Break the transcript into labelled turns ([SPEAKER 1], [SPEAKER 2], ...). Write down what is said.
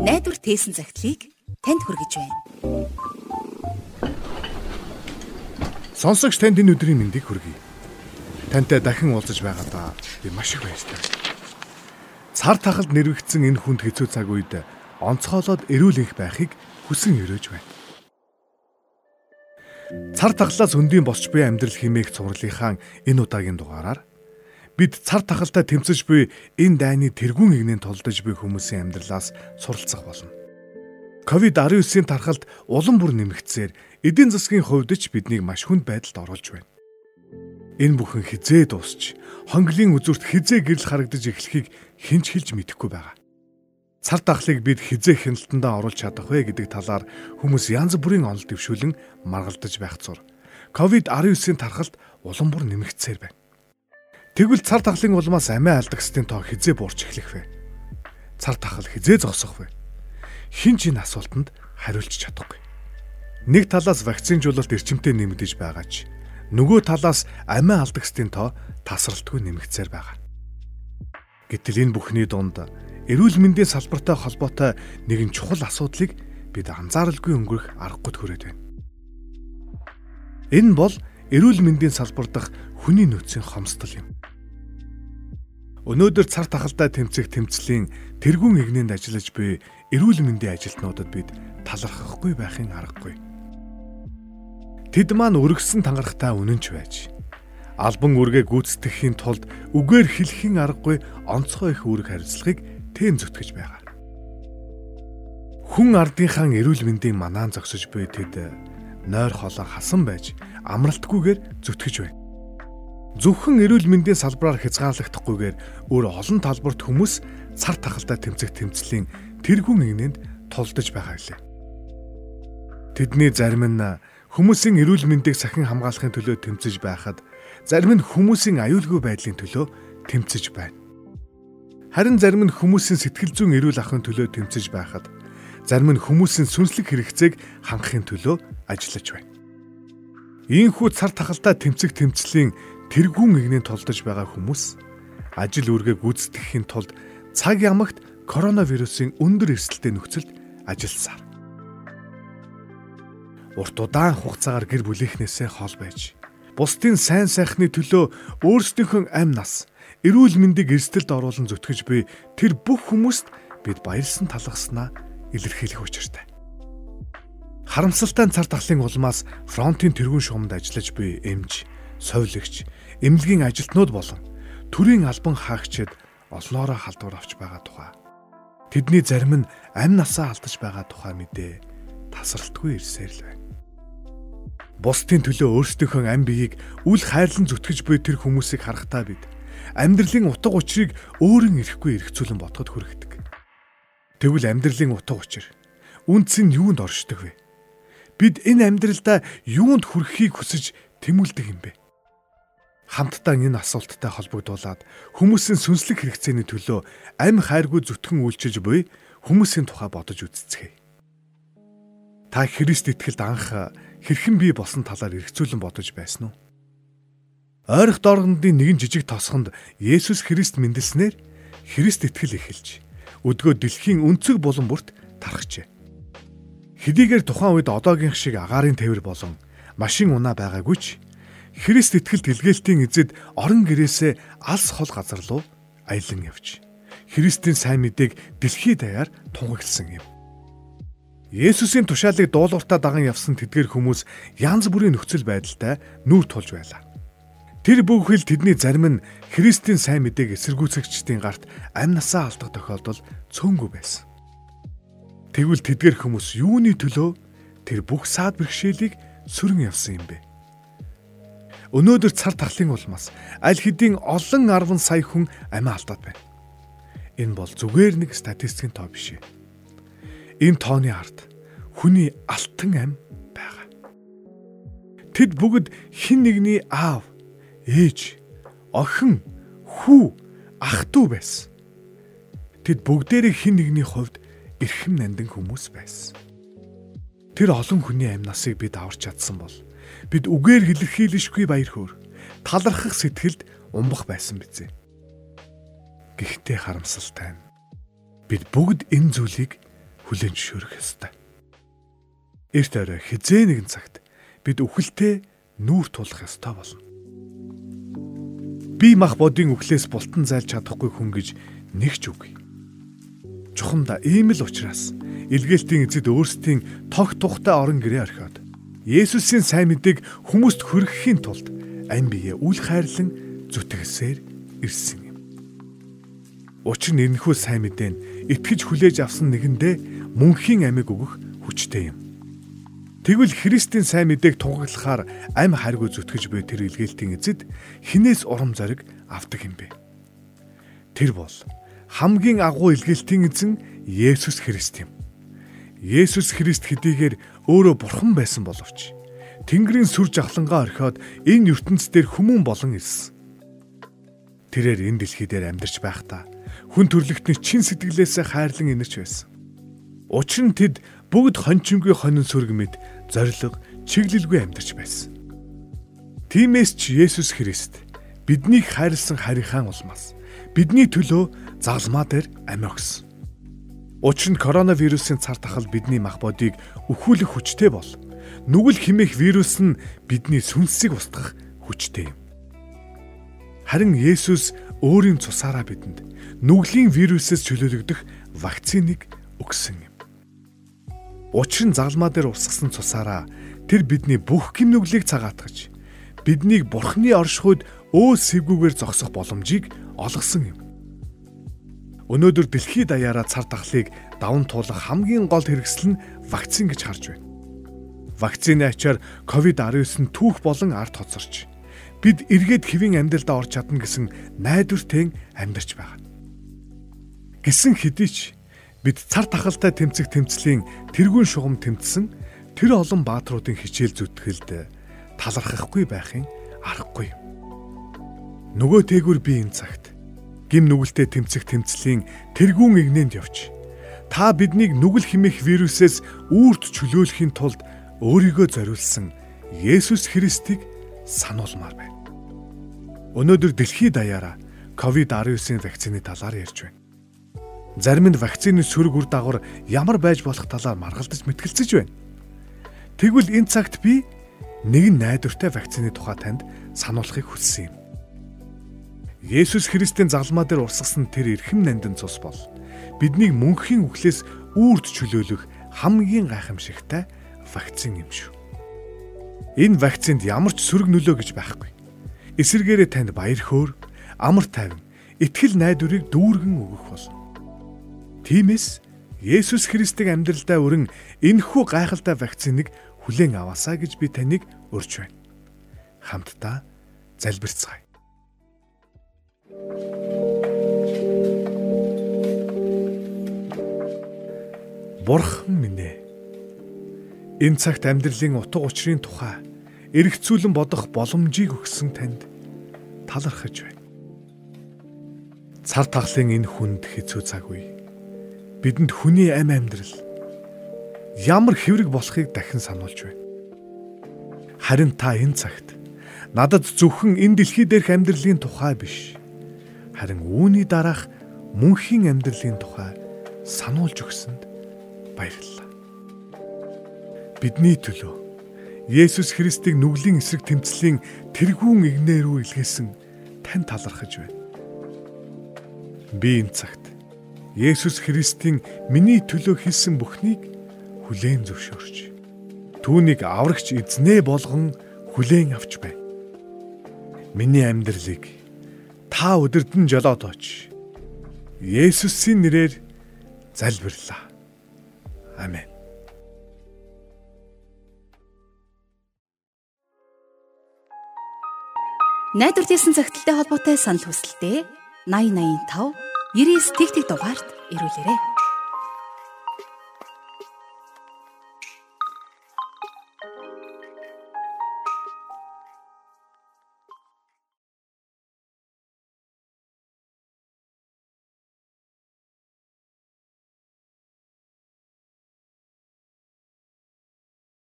[SPEAKER 1] найдвар тээсэн загтлыг танд хүргэж байна.
[SPEAKER 2] Сонсогч танд энэ өдрийн мэндийг хүргэе. Тантай дахин уулзаж байгаадаа би маш их баярлалаа. Цар тахалд нэрвэгдсэн энэ хүнд хэцүү цаг үед онцгойлоод эрүүл их байхыг хүсэн өрөөж байна. Цар тахлаас өндийн босч буй амьдрал химээх цувралынхаа энэ удаагийн дугаараар бид цар тахалтай тэмцэж буй энэ дайны тэргүүн игнэнд толдож буй хүмүүсийн амьдралаас суралцах болно. Ковид-19-ийн тархалд улам бүр нэмэгдсээр эдийн засгийн хувьд ч биднийг маш хүнд байдалд оруулж байна. Энэ бүхэн хизээ дуусч, хонглын үзүүрт хизээ гэрэл харагдаж эхлэхийг хинч хэлж мэдэхгүй байгаа. Цар тахлыг бид хизээ хяналтандаа оруулж чадах вэ гэдэг талаар хүмүүс янз бүрийн онол дэвшүүлэн маргалдаж байх зур. Ковид-19-ийн тархалд улам бүр нэмэгдсээр байна. Тэгвэл цар тахлын улмаас амиа алдагсдын тоо хизээ буурч эхлэх вэ? Цар тахал хизээ зогсох вэ? Хин ч энэ асуултанд хариулж чадахгүй. Нэг талаас вакцинжуулалт эрчимтэй нэмэгдэж байгаа ч нөгөө талаас амиа алдагсдын тоо тасралтгүй нэмэгдсээр байгаа. Гэтэл энэ бүхний дунд эрүүл мэндийн салбартай холбоотой нэгэн чухал асуудлыг бид анзааралгүй өнгөрөх аргагүй төрөөд байна. Энэ бол эрүүл мэндийн салбар дахь хүний нөөцийн хомсдол юм. Өнөөдөр цар тахалтай тэмцэх тэмцлийн тэргүүн игнэнд ажиллаж буй эрүүл мэндийн ажилтнуудад бид талархахгүй байхын аргагүй. Тэд маань өргөссөн тангарахтай үнэнч байж албан үргээ гүйцэтгэхийн тулд үгээр хэлхийн аргагүй онцгой их үүрэг хариуцлагыг тэм зүтгэж байгаа. Хүн ардынхаа эрүүл мэндийн манаан зогсож буй тэд нойр холоо хасан байж амралтгүйгээр зүтгэж байна. Зөвхөн эрүүл мэндийн салбараар хязгаарлагдахгүйгээр өөр олон талбарт хүмүүс цар тахалтай тэмцэх тэмцлийн тэргүүн игнэнд тулдаж байгаа билээ. Тэдний зарим нь хүмүүсийн эрүүл мэндийг сахин хамгаалахын төлөө тэмцэж байхад зарим нь хүмүүсийн аюулгүй байдлын төлөө тэмцэж байна. Харин зарим нь хүмүүсийн сэтгэл зүйн эрүүл ахуйн төлөө тэмцэж байхад зарим нь хүмүүсийн сүнслэг хэрэгцээг хангахын төлөө ажиллаж байна. Ийхүү цар тахалтай тэмцэх тэмцлийн тэргүүн игнэнд толдож байгаа хүмүүс ажил үргээ гүйцэтгэхийн тулд цаг ямагт коронавирусын өндөр эрсдэлтэй нөхцөлд ажилласаар. Урт удаан хугацаагаар гэр бүлийнхнээсээ хол байж бусдын сайн сайхны төлөө өөрсдийнхөө амь нас эрүүл мэндийг эрсдэлд оруулан зүтгэж буй тэр бүх хүмүүст бид баярлсан талхаснаа илэрхийлэх учиртай. Харамсалтай цар тахлын улмаас фронтын тэргүүн шугамд ажиллаж буй эмч, совилогч, эмнэлгийн ажилтнууд болон төрийн албан хаагчид олноороо халдвар авч байгаа тухай. Тэдний зарим нь амь насаа алдаж байгаа тухай мэдээ тасралтгүй ирсээр л байна. Бусдын төлөө өөрсдийнхөө ам биеийг үл хайрлан зүтгэж буй тэр хүмүүсийг харахтаа бид амьдралын утга учирыг өөрөн ирэхгүй эргцүүлэн бодоход хүргэдэг. Тэгвэл амьдралын утга учир үнц нь юунд оршдог вэ? Бид энэ амьдралдаа юунд хүрэхийг хүсэж тэмүүлдэг юм бэ? Хамтдаа энэ асуулттай холбогдуулаад хүмүүсийн сүнслэг хэрэгцээний төлөө амь хайргүй зүтгэн үйлчилж буй хүмүүсийн тухай бодож үзцгээе. Та Христ итгэлд анх хэрхэн бий болсон талаар эргцүүлэн бодож байсан уу? Ойрох дооргондын нэгэн жижиг тосгонд Есүс Христ мэндэлснээр Христ итгэл эхэлж өдгөө дэлхийн өнцөг булан бүрт тархжээ. Хэдийгээр тухайн үед одоогийн шиг агаарын тээвэр болон машин унаа байгаагүй ч Христ итгэл дэлгээлтийн эзэд орон гэрээсээ алс хол газар руу аялан явж Христийн сайн мэдээг дэлхий даяар тунхагласан юм. Есүсийн тушаалыг дуулууртаа даган явсан тэдгэр хүмүүс янз бүрийн нөхцөл байдалтай нүүр тулж байлаа. Тэр бүхэл тэдний зарим нь Христийн сайн мэдээг эсэргүүцэгчдийн гарт амь насаа алдах тохиолдол цөөнгүй байсан. Тэгвэл тэдгэр хүмүүс юуны төлөө тэр бүх саад бэрхшээлийг сүрэн явсан юм бэ? Өнөөдөр цар тахлын улмаас аль хэдийн олон 10 сая хүн амиа алдаад байна. Энэ бол зүгээр нэг статистикийн тоо биш. Энэ тооны ард хүний алтан ам байгаа. Тэд бүгд хин нэгний аав ээж, охин, хүү, ах トゥ байсан. Тэд бүгдээрээ хин нэгний хувьд эрхэм нандин хүмүүс байсан. Тэр олон хүний амь насыг бид аварч чадсан бол бид үгээр хэлэрхийлэшгүй баяр хөөр талархах сэтгэлд умбах байсан бизээ. Гэхдээ харамсалтай нь бид бүгд энэ зүйлийг хүлээн зөвшөөрөх ёстой. Эрт орой хизээ нэгэн цагт бид үхэлтэй нүүр тулах ёстой болно. Би мах бодийн үхлээс бултан зайлж чадахгүй хүн гэж нэгч үгүй. Чухамда ийм л учраас илгээлтийн эзэд өөрсдийн тог тухтай орон гэрээ орхиод Есүсийн сайн мэдээг хүмүүст хүргэхийн тулд ам бие үл хайрлан зүтгэлсээр ирсэн юм. Учир нь энэхүү сайн мэдээ итгэж хүлээж авсан нэгэндээ мөнхийн амиг өгөх хүчтэй юм. Тэгвэл Христийн сайн мэдээг тунгаглахаар ам харгүй зүтгэж буй тэр илгээлтийн эзэд хинээс урам зориг авдаг юм бэ? Тэр бол хамгийн агуу илгээлтийн эзэн Есүс Христ юм. Есүс Христ хэдийгээр өөрөө бурхан байсан боловч Тэнгэрийн сүр жавхлангаа орхиод энэ ертөнц дээр хүмүүн болон ирсэн. Тэрээр энэ дэлхий дээр амьдарч байхдаа хүн төрлөختний чин сэтгэлээсээ хайрлан инэрч байсан. Учир нь тэд бүгд хончингүй хонин сүрг мэд зориг чиглэлгүй амьдарч байсан. Тиймээс ч Есүс Христ биднийг хайрлсан харийнхаа улмаас бидний төлөө залмаа дээр амь өгсөн. Учир нь коронавирусын цар тахал бидний мах бодийг өхүүлэх хүчтэй бол нүгэл химэх вирус нь бидний сүнсийг устгах хүчтэй юм. Харин Есүс өөрийн цусаараа бидэнд нүглийн вирусээс чөлөөлөгдөх вакциныг өгсөн юм. Учир нь загалмаа дээр урсгасан цусаараа тэр бидний бүх гим нүглийг цагаатгаж биднийг бурхны оршихуйд өө сэвгүүгээр зогсох боломжийг олгосон юм. Өнөөдөр дэлхийд даяараа цар тахлыг даван туулах хамгийн гол хэрэгсэл нь вакцин гэж харж байна. Вакцины ачаар COVID-19 түүх болон ард хоцорч бид эргээд хэвийн амьдралдаа орж чадна гэсэн найдвартай амьдарч байгаа. Гисэн хэдий ч бид цар тахалтай тэмцэх тэмцлийн тэргуун шугам тэмцсэн тэр олон баатруудын хичээл зүтгэлд талархахгүй байхын аргагүй. Нөгөө тээгүр би энэ цагт гим нүгэлтэй тэмцэх тэмцлийн тэргүүн игнэнд явж та биднийг нүгэл химэх вирусээс үүрт чөлөөлөхийн тулд өөрийгөө зориулсан Есүс Христийг сануулмаар байна. Өнөөдөр дэлхийд даяараа COVID-19 вакцины талаар ярьж байна. Зарим нь вакцины сөрөг үр дагавар ямар байж болох талаар маргалдаж мэтгэлцэж байна. Тэгвэл энэ цагт би нэгэн найдвартай вакцины тухай танд сануулахыг хүссэн юм. Есүс Христийн загалмаа дээр урсгасан тэр эрхэм нандин цус бол биднийг мөнхийн үхлээс үрд чөлөөлөх хамгийн гайхамшигтай вакцин юм шүү. Энэ вакцинд ямар ч сөрөг нөлөө гэж байхгүй. Эсвэргээрээ танд баяр хөөр, амар тайван, итгэл найдварыг дүүргэн өгөх болно. Тиймээс Есүс Христийг амьдралдаа өрн энэхүү гайхалтай вакциныг хүлээн аваасаа гэж би таныг урьж байна. Хамтдаа залбирцгаая. Бурхан минь ээ. Энэ цагт амьдралын утга учирын тухай эргцүүлэн бодох боломжийг өгсөн танд талархаж байна. Цар таглын энэ хүнд хэцүү цаг үе бидэнд хүний амь амьдрал ямар хэврэг болохыг дахин сануулж байна. Харин та энэ цагт надад зөвхөн энэ дэлхий дээрх амьдралын тухай биш харин үүний дараах мөнхийн амьдралын тухай сануулж өгсөнд баярлалаа. Бидний төлөө Есүс Христийг нүглийн эсрэг тэмцлийн тэргүүн игнээ рүү илгээсэн тань талархаж байна. Би энэ цагт Есүс Христийн миний төлөө хийсэн бүхнийг хүлээн зөвшөөрч түүнийг аврагч эзнээ болгон хүлээн авч байна. Миний амьдралыг та өдөрдөн жолоод оч. Есүсийн нэрээр залбирлаа. Амен.
[SPEAKER 1] Найдвар хэлсэн цагталтай холбоотой санал хүсэлтээ 8085 99 тэгтэг дугаард ирүүлээрэй.